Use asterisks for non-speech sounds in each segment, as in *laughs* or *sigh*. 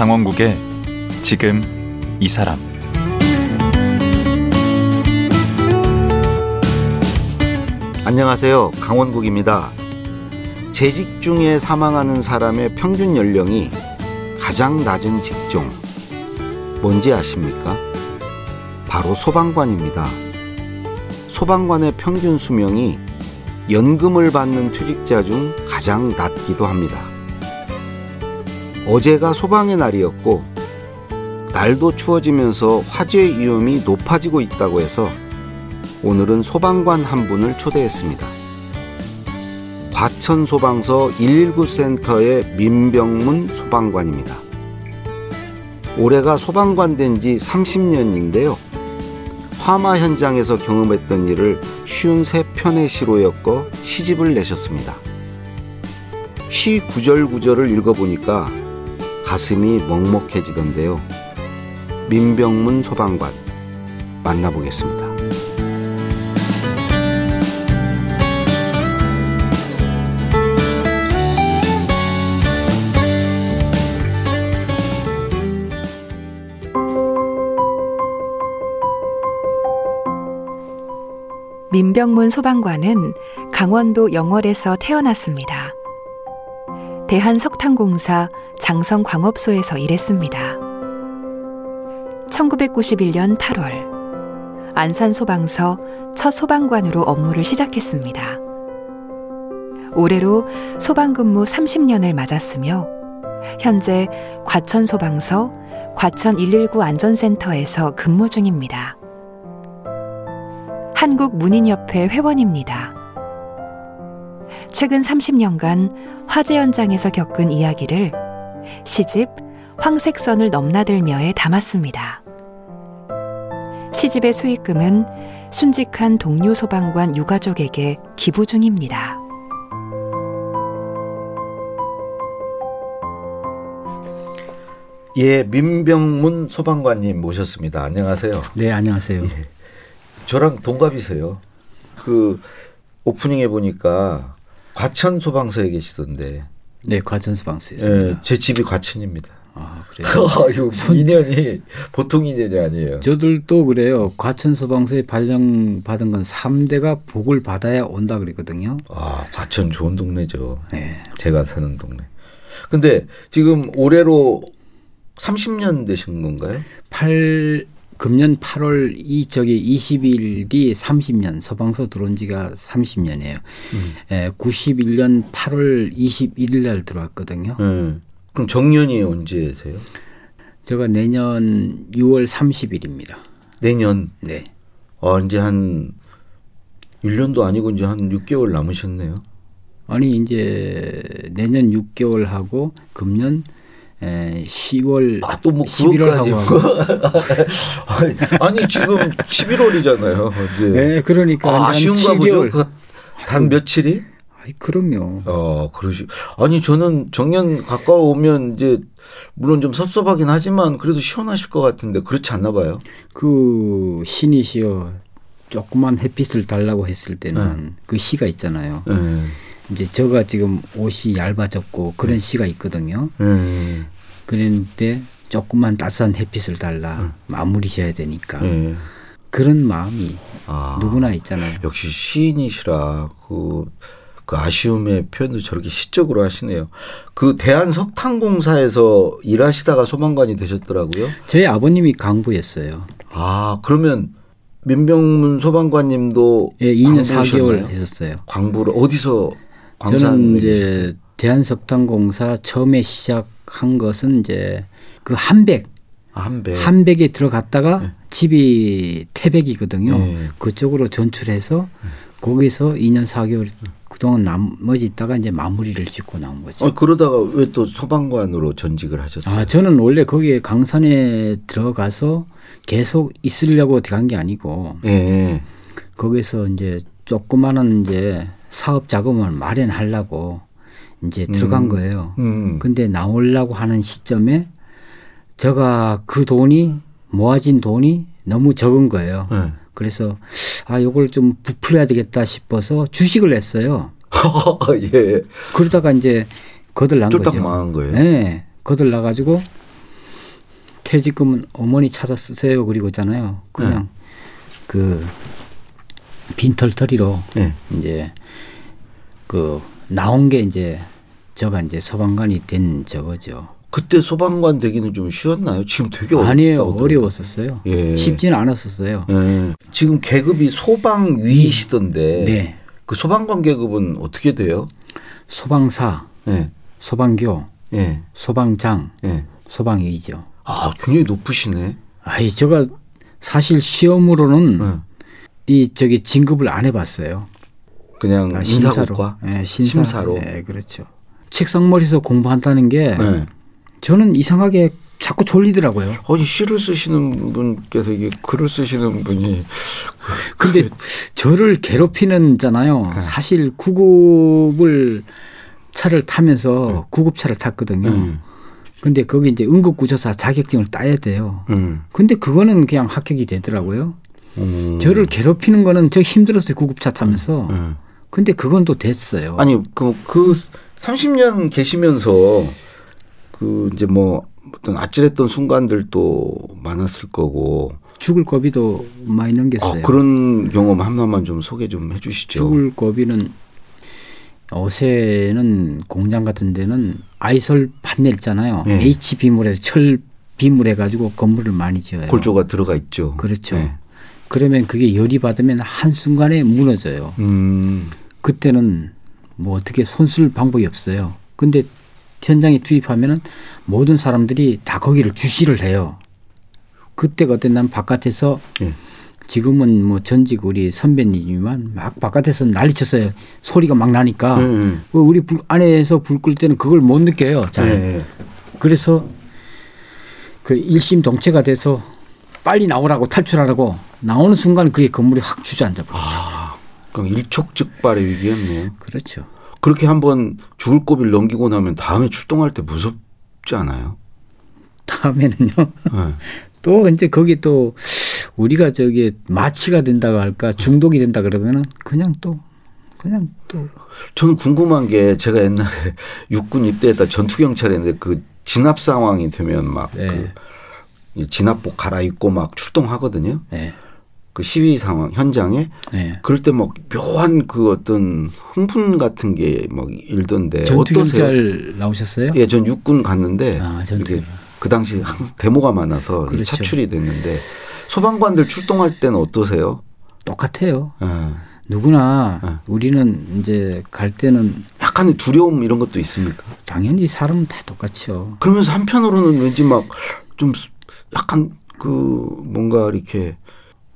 강원국의 지금 이 사람 안녕하세요. 강원국입니다. 재직 중에 사망하는 사람의 평균 연령이 가장 낮은 직종 뭔지 아십니까? 바로 소방관입니다. 소방관의 평균 수명이 연금을 받는 퇴직자 중 가장 낮기도 합니다. 어제가 소방의 날이었고 날도 추워지면서 화재 위험이 높아지고 있다고 해서 오늘은 소방관 한 분을 초대했습니다. 과천 소방서 119 센터의 민병문 소방관입니다. 올해가 소방관 된 지 30년인데요. 화마 현장에서 경험했던 일을 쉬운 세 편의 시로 엮어 시집을 내셨습니다. 시 구절구절을 읽어보니까 가슴이 먹먹해지던데요. 민병문 소방관 만나보겠습니다. 민병문 소방관은 강원도 영월에서 태어났습니다. 대한석탄공사 장성 광업소에서 일했습니다. 1991년 8월 안산 소방서 첫 소방관으로 업무를 시작했습니다. 올해로 소방 근무 30년을 맞았으며 현재 과천 소방서 과천 119 안전센터에서 근무 중입니다. 한국 문인협회 회원입니다. 최근 30년간 화재 현장에서 겪은 이야기를 시집 황색선을 넘나들며에 담았습니다. 시집의 수익금은 순직한 동료 소방관 유가족에게 기부 중입니다. 예, 민병문 소방관님 모셨습니다. 안녕하세요. 네, 안녕하세요. 예. 저랑 동갑이세요. 그 오프닝에 보니까 과천 소방서에 계시던데. 네, 과천 소방서에 있습니다. 예, 제 집이 과천입니다. 아, 그래요? *laughs* 이거 인연이 보통 인연이 아니에요. 저들도 그래요. 과천 소방서에 발령 받은 건 3대가 복을 받아야 온다 그랬거든요. 아, 과천 좋은 동네죠. 네. 제가 사는 동네. 근데 지금 올해로 30년 되신 건가요? 8 금년 8월 이 저기 20일이 30년 서방서 들어온 지가 30년이에요. 음. 예, 91년 8월 21일 날 들어왔거든요. 음. 그럼 정년이 언제세요? 제가 내년 6월 30일입니다. 내년? 네. 아, 이제 한 1년도 아니고 이제 한 6개월 남으셨네요. 아니 이제 내년 6개월 하고 금년 에, 10월 아, 또뭐 11월 하고 *laughs* 아니 지금 11월이잖아요. 이제. 네, 그러니까 아, 아쉬운가 보죠. 그 단 며칠이? 아이, 그럼요. 아, 그러시. 아니 저는 정년 가까워오면 이제 물론 좀 섭섭하긴 하지만 그래도 시원하실 것 같은데 그렇지 않나 봐요. 그 신이시여 조그만 햇빛을 달라고 했을 때는 네. 그 시가 있잖아요. 네. 이제 저가 지금 옷이 얇아졌고 그런 네. 시가 있거든요. 네. 그런데 조금만 따스한 햇빛을 달라 네. 마무리 셔야 되니까 네. 그런 마음이 아, 누구나 있잖아요. 역시 시인이시라 그, 그 아쉬움의 표현도 저렇게 시적으로 하시네요. 그 대한석탄공사에서 일하시다가 소방관이 되셨더라고요. 저희 아버님이 강부였어요. 아 그러면 민병문 소방관님도 예, 2년 4개월 했었어요. 광부를 어디서 저는 이제 대한석탄공사 처음에 시작한 것은 이제 그 한백 아, 한백 한백에 들어갔다가 네. 집이 태백이거든요. 네. 그쪽으로 전출해서 네. 거기서 2년 4개월 그동안 나머지 있다가 이제 마무리를 짓고 나온 거죠. 어, 그러다가 왜 또 소방관으로 전직을 하셨어요? 아, 저는 원래 거기에 강산에 들어가서 계속 있으려고 들어간 게 아니고 네. 거기서 이제 조그마한 이제 사업 자금을 마련하려고 이제 들어간 음. 거예요. 음. 근데 나오려고 하는 시점에 제가 그 돈이 모아진 돈이 너무 적은 거예요. 네. 그래서 아 요걸 좀 부풀려야 되겠다 싶어서 주식을 냈어요. *laughs* 예. 그러다가 이제 거들난 거죠. 망한 거예요. 네. 거들나 가지고 퇴직금은 어머니 찾아 쓰세요 그리고 있잖아요. 그냥 네. 그 빈털터리로 네. 이제 그 나온 게 이제 저가 이제 소방관이 된 저거죠. 그때 소방관 되기는 좀 쉬웠나요? 지금 되게 어렵다. 아니에요. 어려웠었어요. 예. 쉽지는 않았었어요. 예. 지금 계급이 소방위시던데 네. 그 소방관 계급은 어떻게 돼요? 소방사, 예. 소방교, 예. 소방장, 예. 소방위죠. 아, 굉장히 높으시네. 아이, 제가 사실 시험으로는 네. 이 저기 진급을 안 해봤어요. 그냥 아, 인사국과 네, 심사, 심사 로. 네, 그렇죠. 책상머리에서 공부한다는 게 네. 저는 이상하게 자꾸 졸리더라고요. 아니 시를 쓰시는 분께서 이게 글을 쓰시는 분이 근데 저를 괴롭히는잖아요. 네. 사실 구급을 차를 타면서 네. 구급차를 탔거든요. 음. 근데 거기 이제 응급구조사 자격증을 따야 돼요. 음. 근데 그거는 그냥 합격이 되더라고요. 음. 저를 괴롭히는 거는 저 힘들었어요. 구급차 타면서. 음. 음. 근데 그건 또 됐어요. 아니, 그, 그 30년 계시면서 그 이제 뭐 어떤 아찔했던 순간들도 많았을 거고. 죽을 고비도 많이 넘겼어요. 아, 그런 경험 하나만 좀 소개 좀 해 주시죠. 죽을 고비는 어세는 공장 같은 데는 아이솔 판넬 있잖아요. 네. H 비물에서 철 비물해 가지고 건물을 많이 지어요. 골조가 들어가 있죠. 그렇죠. 네. 그러면 그게 열이 받으면 한 순간에 무너져요. 음. 그때는 뭐 어떻게 손쓸 방법이 없어요. 근데 현장에 투입하면은 모든 사람들이 다 거기를 주시를 해요. 그때가 어떤 난 바깥에서 네. 지금은 뭐 전직 우리 선배님이지만 막 바깥에서 난리쳤어요. 소리가 막 나니까 음. 우리 불, 안에서 불 끌 때는 그걸 못 느껴요. 잘. 네. 그래서 그 일심 동체가 돼서 빨리 나오라고 탈출하라고 나오는 순간 그게 건물이 확 주저앉아 버려요. 아, 그럼 일촉즉발의 위기였네요. 그렇죠. 그렇게 한번 죽을 고비를 넘기고 나면 다음에 출동할 때 무섭지 않아요? 다음에는요. 네. *laughs* 또 이제 거기 또 우리가 저기 마취가 된다고 할까 중독이 된다 그러면은 그냥 또 그냥 또 저는 궁금한 게 제가 옛날에 *laughs* 육군 입대했다 전투 경찰인데 그 진압 상황이 되면 막그 네. 진압복 갈아입고 막 출동하거든요. 네. 그 시위 상황 현장에 네. 그럴 때 막 묘한 그 어떤 흥분 같은 게 막 일던데 경찰 나오셨어요? 예, 전 육군 갔는데 아. 그 당시 데모가 많아서 그렇죠. 차출이 됐는데 소방관들 출동할 때는 어떠세요? 똑같아요. 네. 누구나 네. 우리는 이제 갈 때는 약간의 두려움 이런 것도 있습니까? 당연히 사람은 다 똑같죠. 그러면서 한편으로는 왠지 막 좀 약간 그 뭔가 이렇게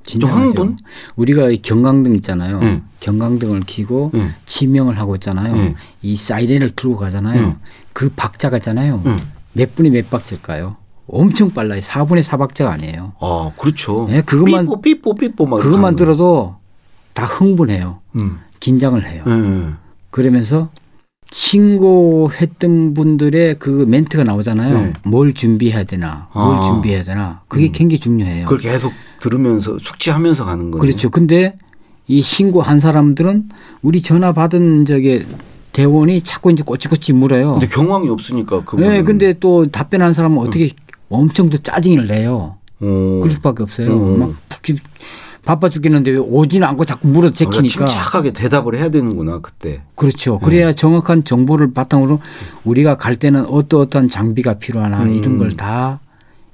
좀 흥분? 우리가 경광등 있잖아요. 네. 경광등을 켜고 네. 지명을 하고 있잖아요. 네. 이 사이렌을 들고 가잖아요. 그 박자가 있잖아요. 몇 분이 몇 박자일까요? 엄청 빨라요. 4분의 4박자가 아니에요. 아, 그렇죠. 네, 그것만 삐뽀 삐뽀 삐뽀 막 그것만 들어도 다 흥분해요. 음. 긴장을 해요. 음. 그러면서 신고했던 분들의 그 멘트가 나오잖아요. 네. 뭘 준비해야 되나, 뭘 아. 준비해야 되나. 그게 음. 굉장히 중요해요. 그걸 계속 들으면서 숙지하면서 가는 거예요. 그렇죠. 근데 이 신고한 사람들은 우리 전화 받은 저게 대원이 자꾸 이제 꼬치꼬치 물어요. 근데 경황이 없으니까 그분. 네, 근데 또 답변한 사람은 어떻게 엄청 또 짜증을 내요. 음. 그럴 수밖에 없어요. 음. 막 바빠 죽겠는데 왜 오지는 않고 자꾸 물어 제키니까. 침착하게 대답을 해야 되는구나 그때. 그렇죠. 그래야 네. 정확한 정보를 바탕으로 우리가 갈 때는 어떠어떠한 장비가 필요하나 음. 이런 걸 다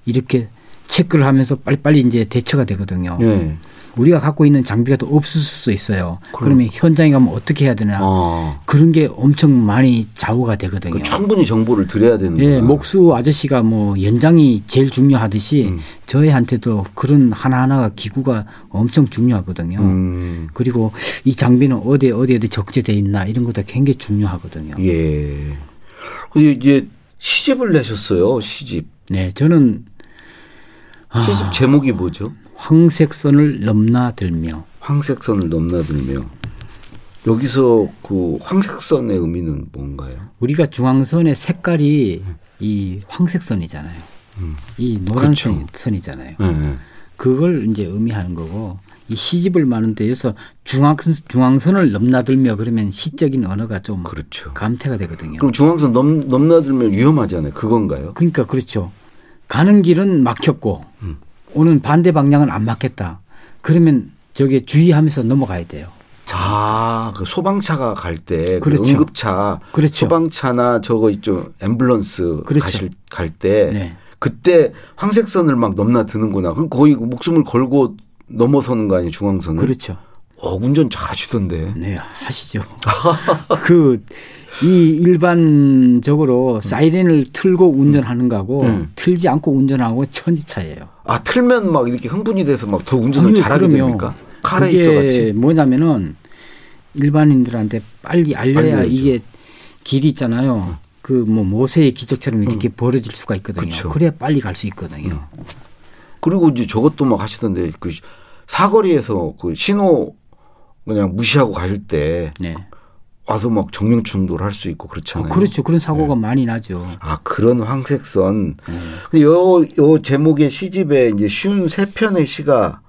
이렇게 체크를 하면서 빨리빨리 이제 대처가 되거든요. 네. 우리가 갖고 있는 장비가 또 없을 수도 있어요. 그럼. 그러면 현장에 가면 어떻게 해야 되나 어. 그런 게 엄청 많이 좌우가 되거든요. 그 충분히 정보를 드려야 되는 거예요. 예, 목수 아저씨가 뭐 연장이 제일 중요하듯이 음. 저희한테도 그런 하나하나가 기구가 엄청 중요하거든요. 음. 그리고 이 장비는 어디에 어디에 적재돼 있나 이런 것도 굉장히 중요하거든요. 예. 이제 시집을 내셨어요. 시집. 네, 저는 시집 아. 제목이 뭐죠? 황색선을 넘나들며 황색선을 넘나들며 여기서 그 황색선의 의미는 뭔가요? 우리가 중앙선의 색깔이 이 황색선이잖아요. 음. 이 노란색 그렇죠. 선이잖아요. 네. 그걸 이제 의미하는 거고 이 시집을 많은데 여기서 중앙선, 중앙선을 넘나들며 그러면 시적인 언어가 좀 그렇죠. 감퇴가 되거든요. 그럼 중앙선 넘, 넘나들면 위험하지 않아요? 그건가요? 그러니까 그렇죠. 가는 길은 막혔고 음. 오는 반대 방향은 안 막혔다. 그러면 저게 주의하면서 넘어가야 돼요. 자, 그 소방차가 갈때 그 그렇죠. 그 응급차, 그렇죠. 소방차나 저거 있죠 앰뷸런스 그렇죠. 가실 갈때 네. 그때 황색선을 막 넘나드는구나. 그럼 거의 목숨을 걸고 넘어서는 거 아니에요 중앙선을? 그렇죠. 어, 운전 잘하시던데. 네, 하시죠. *laughs* 그, 이 일반적으로 사이렌을 틀고 운전하는 거하고 음. 틀지 않고 운전하고 천지차예요. 아, 틀면 막 이렇게 흥분이 돼서 막 더 운전을 아니, 잘하게 그럼요. 됩니까? 카레이서 같이. 뭐냐면은 일반인들한테 빨리 알려야 알려야죠. 이게 길이 있잖아요. 그 뭐 모세의 기적처럼 이렇게 음. 벌어질 수가 있거든요. 그쵸. 그래야 빨리 갈 수 있거든요. 음. 그리고 이제 저것도 막 하시던데 그 사거리에서 그 신호 그냥 무시하고 가실 때 네. 와서 막 정명 충돌 할 수 있고 그렇잖아요. 어, 그렇죠. 그런 사고가 네. 많이 나죠. 아 그런 황색선. 네. 요, 요 제목의 시집에 이제 쉬운 세 편의 시가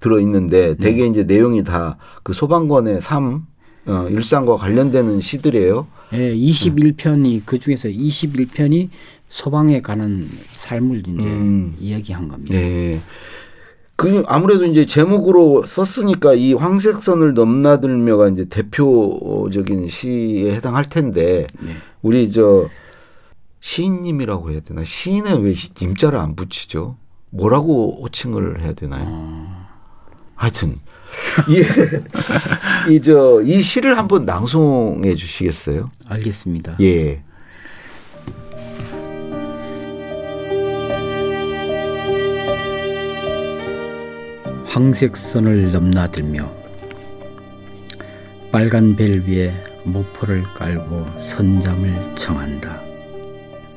들어 있는데 대개 네. 이제 내용이 다 그 소방관의 삶, 어, 일상과 관련되는 시들이에요. 네, 21편이 그 중에서 21편이 소방에 관한 삶을 이제 음. 이야기한 겁니다. 네. 그 아무래도 이제 제목으로 썼으니까 이 황색선을 넘나들며가 이제 대표적인 시에 해당할 텐데 네. 우리 저 시인님이라고 해야 되나 시인에 왜 임자를 안 붙이죠? 뭐라고 호칭을 해야 되나요? 어. 하여튼 이저 *laughs* 이 시를 한번 낭송해 주시겠어요? 알겠습니다. 예. 황색선을 넘나들며 빨간 벨 위에 모포를 깔고 선잠을 청한다.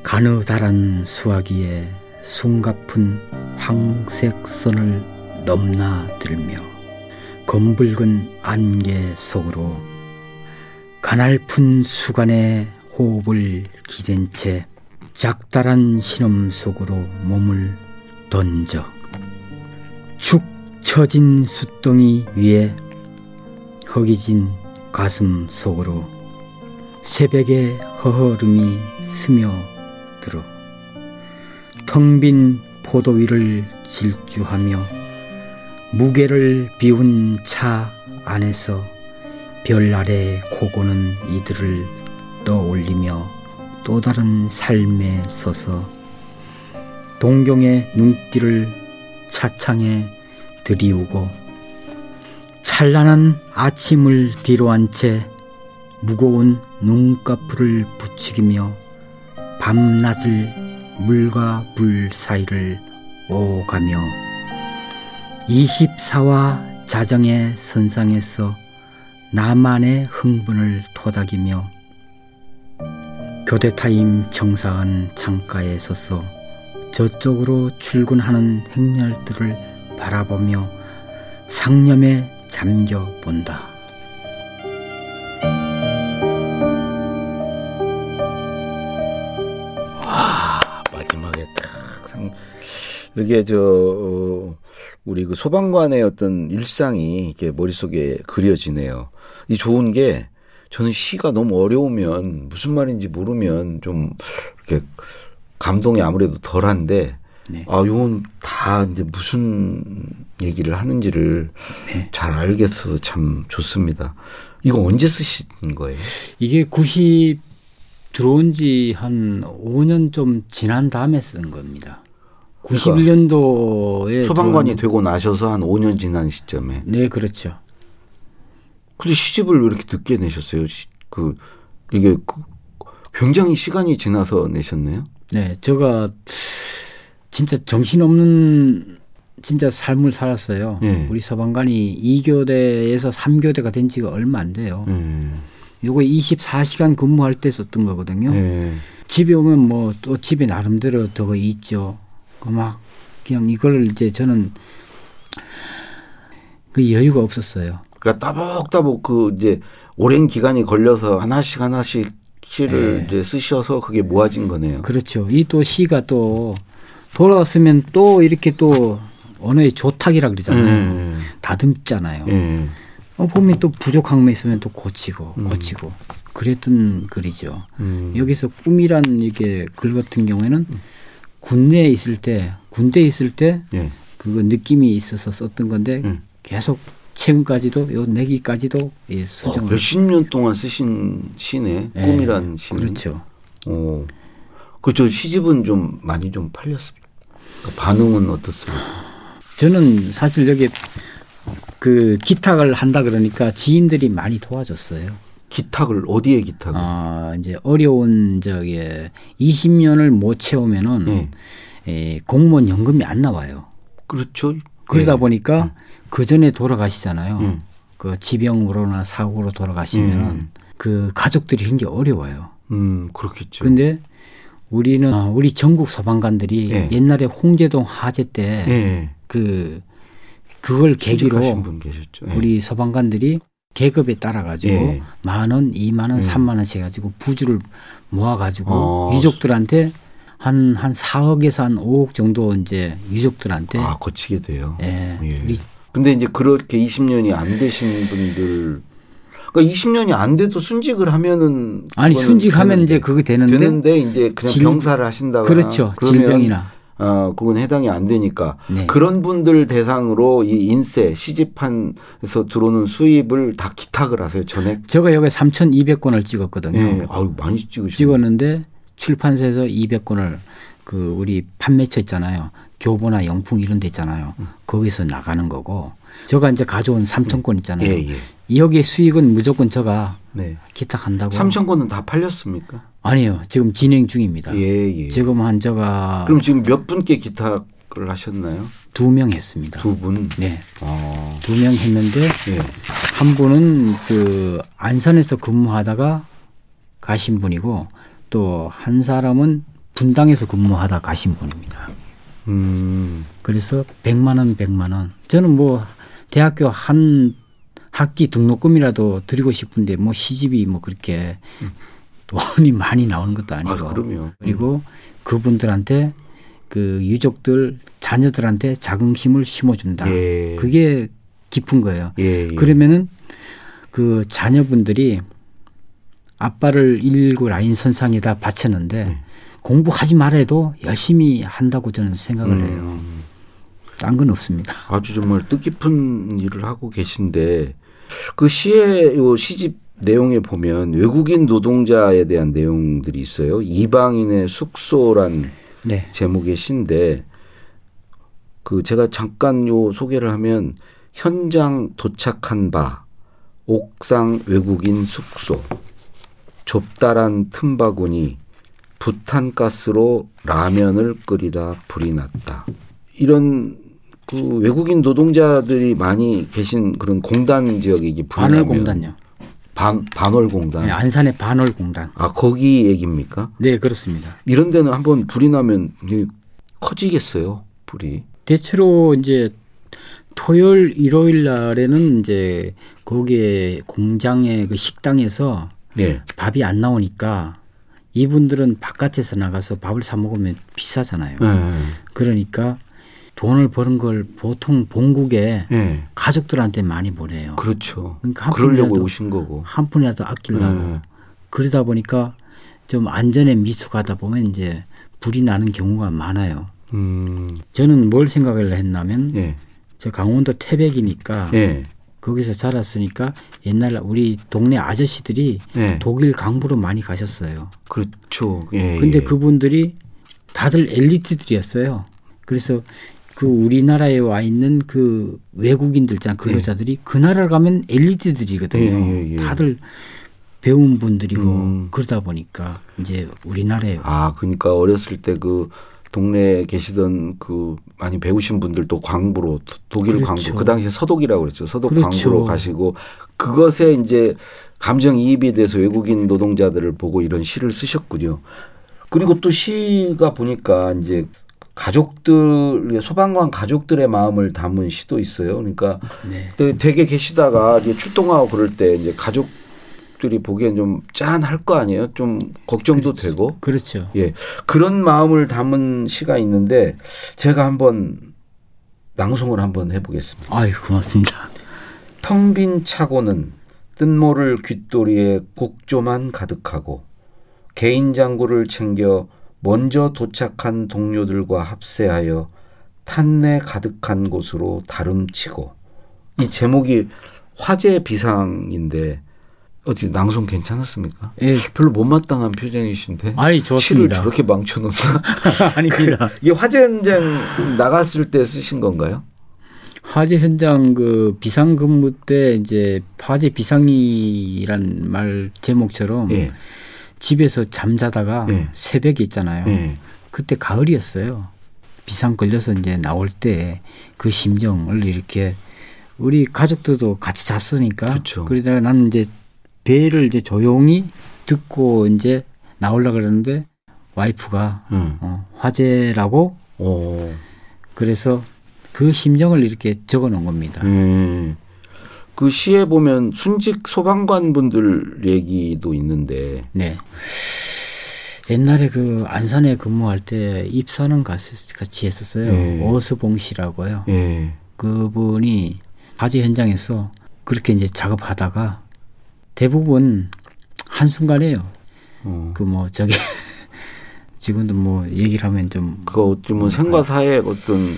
가느다란 수화기에 숨가쁜 황색선을 넘나들며 검붉은 안개 속으로 가날픈 수간의 호흡을 기댄 채 작달한 신음 속으로 몸을 던져 축 처진 숫덩이 위에 허기진 가슴 속으로 새벽의 허허름이 스며들어 텅 빈 포도 위를 질주하며 무게를 비운 차 안에서 별 아래 고고는 이들을 떠올리며 또 다른 삶에 서서 동경의 눈길을 차창에 들이우고 찬란한 아침을 뒤로한 채 무거운 눈꺼풀을 부추기며 밤낮을 물과 불 사이를 오가며 24화 자정의 선상에서 나만의 흥분을 토닥이며 교대 타임 정사한 창가에 서서 저쪽으로 출근하는 행렬들을 바라보며 상념에 잠겨 본다. 와 마지막에 딱 상. 이게 저 어, 우리 그 소방관의 어떤 일상이 이렇게 머릿속에 그려지네요. 이 좋은 게 저는 시가 너무 어려우면 무슨 말인지 모르면 좀 이렇게 감동이 아무래도 덜한데 네. 아, 요건 다 이제 무슨 얘기를 하는지를 네. 잘 알겠어서 참 좋습니다. 이거 언제 쓰신 거예요? 이게 90 들어온 지 한 5년 좀 지난 다음에 쓴 겁니다. 91년도에 그러니까 소방관이 되고 나셔서 한 5년 지난 시점에. 네, 그렇죠. 근데 시집을 왜 이렇게 늦게 내셨어요? 그 이게 그 굉장히 시간이 지나서 내셨네요. 네, 제가 진짜 정신없는 진짜 삶을 살았어요. 네. 우리 서방관이 2교대에서 3교대가 된 지가 얼마 안 돼요. 네. 요거 24시간 근무할 때 썼던 거거든요. 네. 집에 오면 뭐 또 집에 나름대로 더 있죠. 그막 그냥 이걸 이제 저는 그 여유가 없었어요. 그러니까 따복따복 그 이제 오랜 기간이 걸려서 하나씩 하나씩 시를 네. 이제 쓰셔서 그게 모아진 거네요. 그렇죠. 이 또 시가 또 돌아왔으면 또 이렇게 또 언어의 조탁이라 그러잖아요. 음. 다듬잖아요. 음. 어, 보면 또 부족한 게 있으면 또 고치고 음. 고치고 그랬던 글이죠. 음. 여기서 꿈이란 이게 글 같은 경우에는 군대에 있을 때 군대에 있을 때 예. 그거 느낌이 있어서 썼던 건데 음. 계속 최근까지도 요 내기까지도 예, 수정. 어, 몇십 년 동안 쓰신 시네 예. 꿈이란 시. 그렇죠. 어. 그저 시집은 좀 많이 좀 팔렸습니다. 그 반응은 어떻습니까? 저는 사실 여기 그 기탁을 한다 그러니까 지인들이 많이 도와줬어요. 기탁을 어디에 기탁을? 아 이제 어려운 저기 20년을 못 채우면은 네. 에, 공무원 연금이 안 나와요. 그렇죠. 그러다 네. 보니까 음. 그 전에 돌아가시잖아요. 음. 그 지병으로나 사고로 돌아가시면은 음. 그 가족들이 굉장히 어려워요. 음 그렇겠죠. 근데 우리는 어, 우리 전국 소방관들이 네. 옛날에 홍제동 화재 때그 네. 그, 그걸 계기로 네. 우리 소방관들이 계급에 따라 가지고 예. 만 원, 이만 원, 음. 삼만 원씩 해가지고 부주를 모아 가지고 어. 유족들한테 한한 사억에서 한 5억 정도 이제 유족들한테 아 거치게 돼요. 예. 예. 근데 이제 그렇게 20년이 안 되신 분들 그러니까 20년이 안 돼도 순직을 하면은 아니 순직하면 이제 그게 되는데 되는데 이제 그냥 질, 병사를 하신다거나 그렇죠 질병이나 어 그건 해당이 안 되니까 네. 그런 분들 대상으로 이 인세 시집판에서 들어오는 수입을 다 기탁을 하세요 전액. 제가 여기 3,200권을 찍었거든요. 네. 아유 많이 찍으시 찍었는데 출판사에서 200권을 그 우리 판매처 있잖아요. 교보나 영풍 이런 데 있잖아요. 음. 거기서 나가는 거고 제가 이제 가져온 3천 권 있잖아요. 예, 예. 여기에 수익은 무조건 제가 네. 기탁한다고. 3천 권은 다 팔렸습니까? 아니요. 지금 진행 중입니다. 예, 예. 지금 한 제가 그럼 지금 몇 분께 기탁을 하셨나요? 두 명 했습니다. 두 분? 네. 아. 두명 했는데 예. 한 분은 그 안산에서 근무하다가 가신 분이고 또 한 사람은 분당에서 근무하다 가신 분입니다. 음. 그래서 100만 원, 100만 원. 저는 뭐 대학교 한 학기 등록금이라도 드리고 싶은데 뭐 시집이 뭐 그렇게 돈이 많이 나오는 것도 아니고. 아, 그럼요. 그리고 그분들한테 그 유족들 자녀들한테 자긍심을 심어준다. 예. 그게 깊은 거예요. 예, 예. 그러면은 그 자녀분들이 아빠를 일구 라인 선상에다 바쳤는데 예. 공부하지 말아도 열심히 한다고 저는 생각을 음. 해요. 딴 건 없습니다. *laughs* 아주 정말 뜻깊은 일을 하고 계신데 그 시의 요 시집 내용에 보면 외국인 노동자에 대한 내용들이 있어요. 이방인의 숙소란 네. 제목의 시인데 그 제가 잠깐 요 소개를 하면 현장 도착한 바 옥상 외국인 숙소 좁다란 틈바구니 부탄가스로 라면을 끓이다 불이 났다. 이런 그 외국인 노동자들이 많이 계신 그런 공단 지역이 이게 반월공단요. 반 반월공단. 네, 안산의 반월공단. 아 거기 얘기입니까? 네 그렇습니다. 이런 데는 한번 불이 나면 커지겠어요 불이. 대체로 이제 토요일 일요일 날에는 이제 거기에 공장의 그 식당에서 네. 밥이 안 나오니까 이분들은 바깥에서 나가서 밥을 사 먹으면 비싸잖아요. 네. 그러니까 돈을 버는 걸 보통 본국에 네. 가족들한테 많이 보내요. 그렇죠. 그러니까 한 그러려고 오신 거고 한 푼이라도 아끼려고 네. 그러다 보니까 좀 안전에 미숙하다 보면 이제 불이 나는 경우가 많아요. 음. 저는 뭘 생각을 했냐면 예. 저 강원도 태백이니까 예. 거기서 자랐으니까 옛날 우리 동네 아저씨들이 네. 독일 강부로 많이 가셨어요. 그렇죠. 예, 근데 예. 그분들이 다들 엘리트들이었어요. 그래서 그 우리나라에 와 있는 그 외국인들 있잖아 근로자들이 예. 그 나라를 가면 엘리트들이거든요. 예, 예, 예. 다들 배운 분들이고 음. 그러다 보니까 이제 우리나라에 아 그러니까 어렸을 때 그 동네에 계시던 그 많이 배우신 분들도 광부로 독일 그렇죠. 광부 그 당시에 서독이라고 그랬죠. 서독 그렇죠. 광부로 가시고 그것에 이제 감정 이입이 돼서 외국인 노동자들을 보고 이런 시를 쓰셨군요. 그리고 또 시가 보니까 이제 가족들 소방관 가족들의 마음을 담은 시도 있어요. 그러니까 네. 되게 계시다가 출동하고 그럴 때 이제 가족 가족 들이 보기엔 좀 짠할 거 아니에요? 좀 걱정도 그렇지. 되고. 그렇죠. 예. 그런 마음을 담은 시가 있는데 제가 한번 낭송을 한번 해보겠습니다. 아유, 고맙습니다. 텅 빈 차고는 뜬모를 귓도리에 곡조만 가득하고 개인 장구를 챙겨 먼저 도착한 동료들과 합세하여 탄내 가득한 곳으로 다름치고 이 제목이 화재 비상인데 어디 낭송 괜찮았습니까? 예. 별로 못마땅한 표정이신데. 아니 좋습니다. 시를 저렇게 망쳐놓나? *laughs* 아닙니다. *laughs* 이게 화재 현장 나갔을 때 쓰신 건가요? 화재 현장 그 비상근무 때 이제 화재 비상이란 말 제목처럼 예. 집에서 잠자다가 예. 새벽에 있잖아요. 예. 그때 가을이었어요. 비상 걸려서 이제 나올 때 그 심정을 이렇게 우리 가족들도 같이 잤으니까 그쵸. 그러다가 나는 이제 배를 이제 조용히 듣고 이제 나올라 그러는데 와이프가 음. 어, 화재라고 오. 그래서 그 심정을 이렇게 적어 놓은 겁니다. 음. 그 시에 보면 순직 소방관 분들 얘기도 있는데. 네. 옛날에 그 안산에 근무할 때 입사는 같이 했었어요. 네. 어스봉 씨라고요. 네. 그분이 화재 현장에서 그렇게 이제 작업하다가 대부분 한순간에요. 어. 그뭐 저기 *laughs* 지금도 뭐 얘기를 하면 좀 그거 어쩌면 뭐 생과 사의 어떤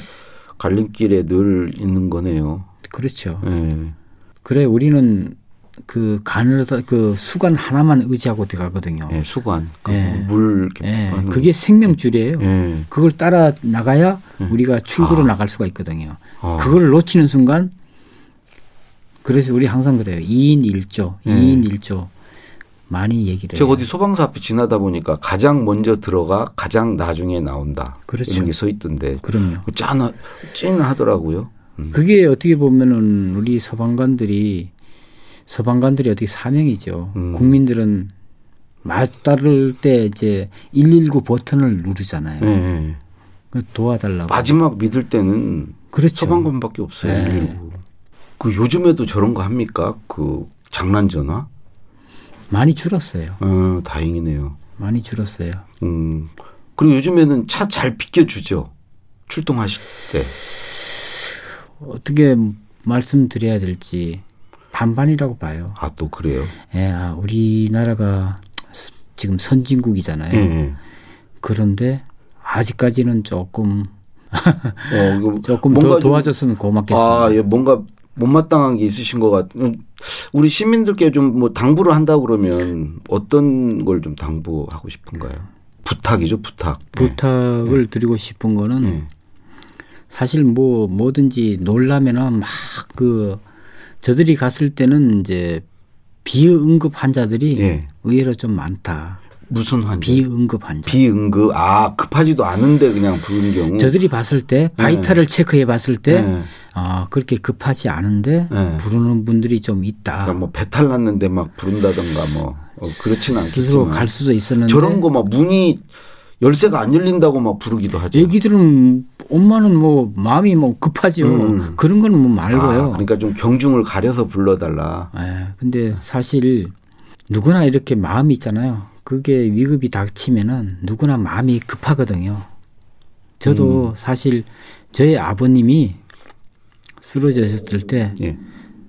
갈림길에 늘 있는 거네요. 그렇죠. 네. 그래 우리는 그 간을 그 수관 하나만 의지하고 들어가거든요. 네, 수관 그 네. 물 네. 그게 생명줄이에요. 네. 그걸 따라 나가야 네. 우리가 출구로 아. 나갈 수가 있거든요. 아. 그걸 놓치는 순간 그래서 우리 항상 그래요. 2인 1조, 2인 1조 많이 얘기를 제가. 어디 소방서 앞에 지나다 보니까 가장 먼저 들어가 가장 나중에 나온다. 그렇죠. 이런 게써 있던데. 그럼요. 짠, 찐하더라고요. 음. 그게 어떻게 보면은 우리 소방관들이 소방관들이 어떻게 사명이죠. 음. 국민들은 맞다를 때 이제 119 버튼을 누르잖아요. 네. 도와달라고. 마지막 믿을 때는 그렇죠. 소방관밖에 없어요. 네. 그 요즘에도 저런 거 합니까? 그 장난 전화? 많이 줄었어요. 어, 다행이네요. 많이 줄었어요. 음. 그리고 요즘에는 차 잘 비켜주죠. 출동하실 때. 어떻게 말씀드려야 될지 반반이라고 봐요. 아, 또 그래요? 예, 아, 우리나라가 지금 선진국이잖아요. 예. 그런데 아직까지는 조금 어, *laughs* 조금 더 도와줬으면 고맙겠습니다. 아, 예, 뭔가 못마땅한 게 있으신 것 같은 우리 시민들께 좀 뭐 당부를 한다 그러면 어떤 걸 좀 당부하고 싶은가요? 부탁이죠, 부탁. 부탁을 네. 드리고 싶은 거는 네. 사실 뭐 뭐든지 놀라면은 막 그 저들이 갔을 때는 이제 비응급 환자들이 네. 의외로 좀 많다. 무슨 환자? 비응급 환자. 비응급. 아, 급하지도 않은데 그냥 부른 경우. 저들이 봤을 때 바이탈을 네. 체크해 봤을 때 네. 아, 그렇게 급하지 않은데 네. 부르는 분들이 좀 있다. 그러니까 뭐 배탈 났는데 막 부른다던가 뭐 어, 그렇지는 않겠지만 갈 수도 있었는데 저런 거 막 문이 열쇠가 안 열린다고 막 부르기도 하죠. 애기들은 엄마는 뭐 마음이 뭐 급하죠. 음. 그런 거는 뭐 말고요. 아, 그러니까 좀 경중을 가려서 불러달라. 네, 근데 사실 누구나 이렇게 마음이 있잖아요. 그게 위급이 닥치면은 누구나 마음이 급하거든요. 저도 음. 사실 저희 아버님이 쓰러졌을 때 예.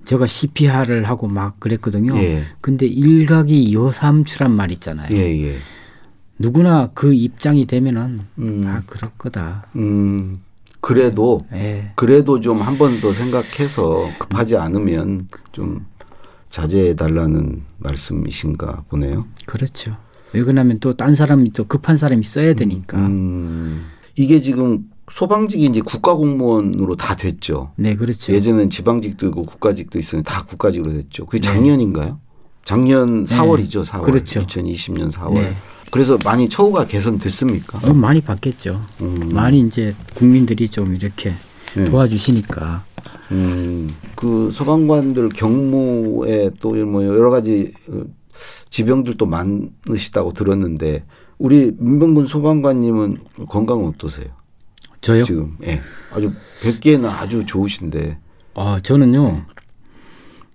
제가 CPR을 하고 막 그랬거든요. 예. 근데 일각이 여삼추란 말 있잖아요. 예, 예. 누구나 그 입장이 되면은 음. 다 그럴 거다. 음. 그래도 예. 그래도 좀 한 번 더 생각해서 급하지 않으면 좀 자제해 달라는 말씀이신가 보네요. 그렇죠. 왜 그러냐면 또 딴 사람이 또 급한 사람이 써야 되니까. 음. 이게 지금 소방직이 이제 국가공무원으로 다 됐죠. 네, 그렇죠. 예전엔 지방직도 있고 국가직도 있었는데 다 국가직으로 됐죠. 그게 네. 작년인가요? 작년 네. 4월이죠, 4월. 그렇죠. 2020년 4월. 네. 그래서 많이 처우가 개선됐습니까? 어, 많이 바뀌었죠. 음. 많이 이제 국민들이 좀 이렇게 네. 도와주시니까. 음, 그 소방관들 경무에 또 뭐 여러 가지 어, 지병들도 많으시다고 들었는데 우리 민병군 소방관님은 건강은 어떠세요? 저요? 지금 예. 아주 뵙기에는 아주 좋으신데. 아 저는요.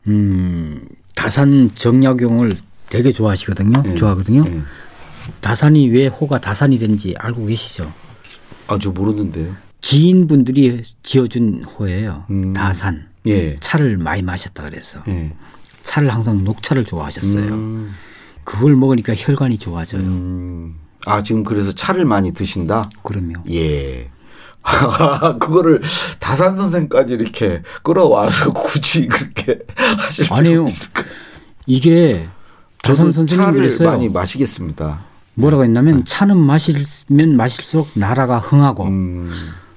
음 다산 정약용을 되게 좋아하시거든요. 예. 좋아하거든요. 예. 다산이 왜 호가 다산이 된지 알고 계시죠? 아 저 모르는데요. 지인분들이 지어준 호예요. 음. 다산. 예. 차를 많이 마셨다 그래서. 예. 차를 항상 녹차를 좋아하셨어요. 음. 그걸 먹으니까 혈관이 좋아져요. 음. 아 지금 그래서 차를 많이 드신다. 그럼요. 예. *laughs* 그거를 다산 선생까지 이렇게 끌어와서 *laughs* 굳이 그렇게 하실 필요 있을까? 이게 다산 선생님이 그랬어요. 많이 마시겠습니다. 뭐라고 했냐면 네. 차는 마시면 마실수록 나라가 흥하고 음.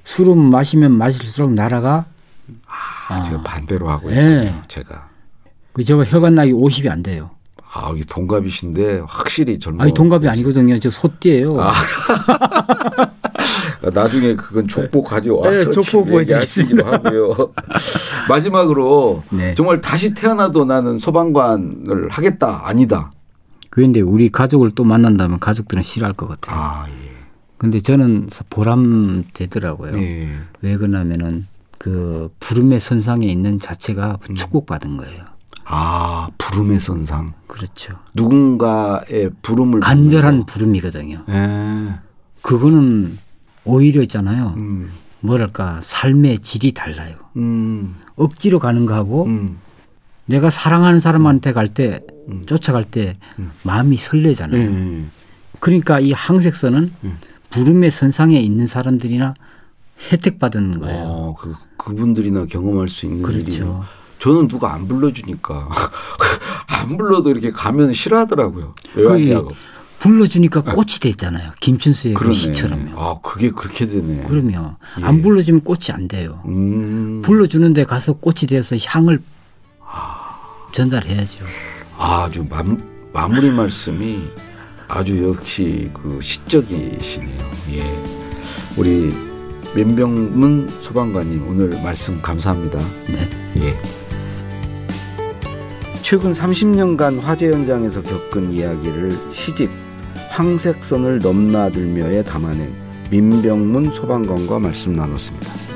술은 마시면 마실수록 나라가 아, 아. 제가 반대로 하고 네. 있어요. 제가. 그 제가 혈관 나이 50이 안 돼요. 아, 이 동갑이신데 확실히 젊어. 아니 동갑이 아니거든요. 저 소띠예요. 아. *laughs* 나중에 그건 족보 가져와서 네, 족보 보여드리겠습니다. 하고요. *laughs* 마지막으로 네. 정말 다시 태어나도 나는 소방관을 하겠다 아니다. 그런데 우리 가족을 또 만난다면 가족들은 싫어할 것 같아요. 아, 예. 근데 저는 보람 되더라고요. 예. 왜 그러냐면은 그 부름의 선상에 있는 자체가 음. 축복받은 거예요. 아, 부름의 선상. 그렇죠. 누군가의 부름을 간절한 부름이거든요. 예. 그거는 오히려 있잖아요. 음. 뭐랄까 삶의 질이 달라요. 음. 억지로 가는 거하고 음. 내가 사랑하는 사람한테 갈 때 음. 쫓아갈 때 음. 마음이 설레잖아요. 음. 그러니까 이 항색선은 부름의 선상에 있는 사람들이나 혜택 받은 거예요. 어, 그 그분들이나 경험할 수 있는 그렇죠. 일이요. 저는 누가 안 불러주니까 *laughs* 안 불러도 이렇게 가면 싫어하더라고요. 왜 불러주니까 꽃이 됐잖아요. 김춘수의 그 시처럼요. 아 그게 그렇게 되네. 그러면 예. 안 불러주면 꽃이 안 돼요. 음. 불러주는데 가서 꽃이 되어서 향을 아. 전달해야죠. 아주 마, 마무리 말씀이 아주 역시 그 시적이시네요. 예. 우리 민병문 소방관님 오늘 말씀 감사합니다. 네. 예. 최근 30년간 화재 현장에서 겪은 이야기를 시집 황색선을 넘나들며에 담아낸 민병문 소방관과 말씀 나눴습니다.